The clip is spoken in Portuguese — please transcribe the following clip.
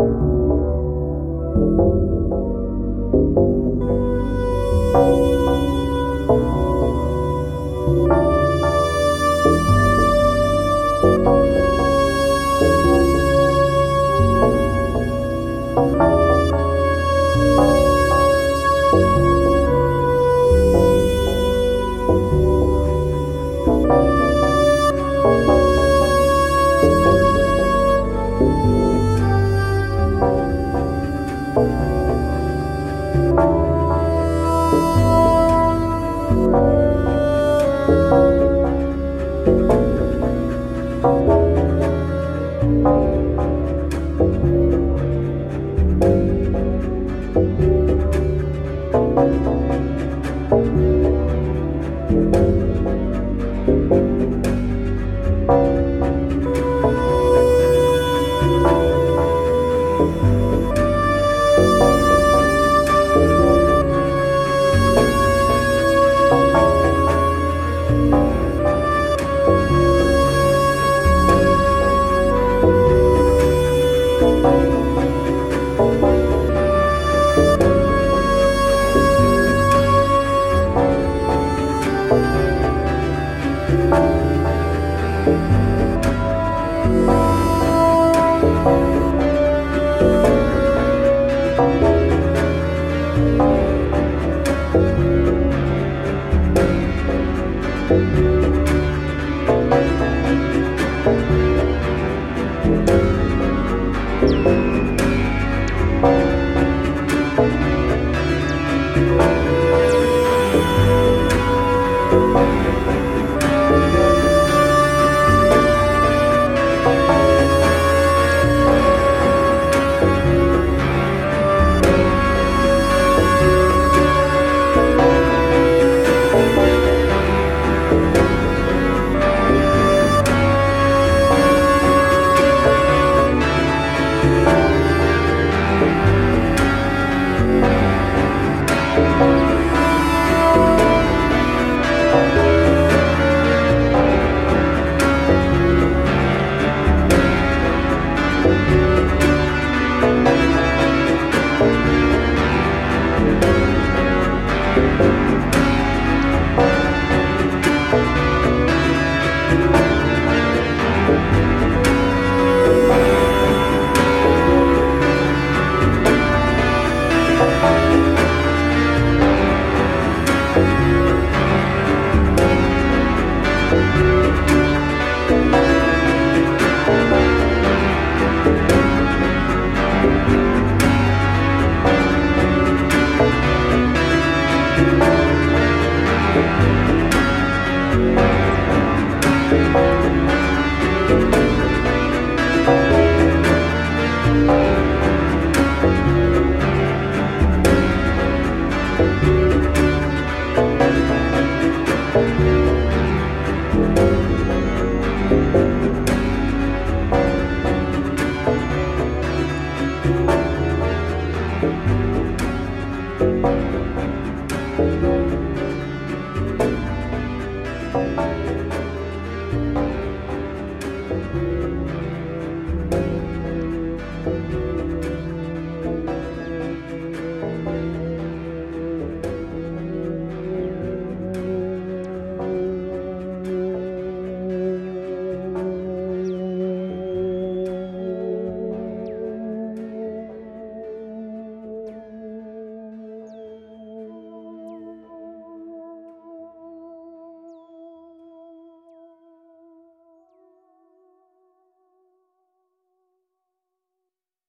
Música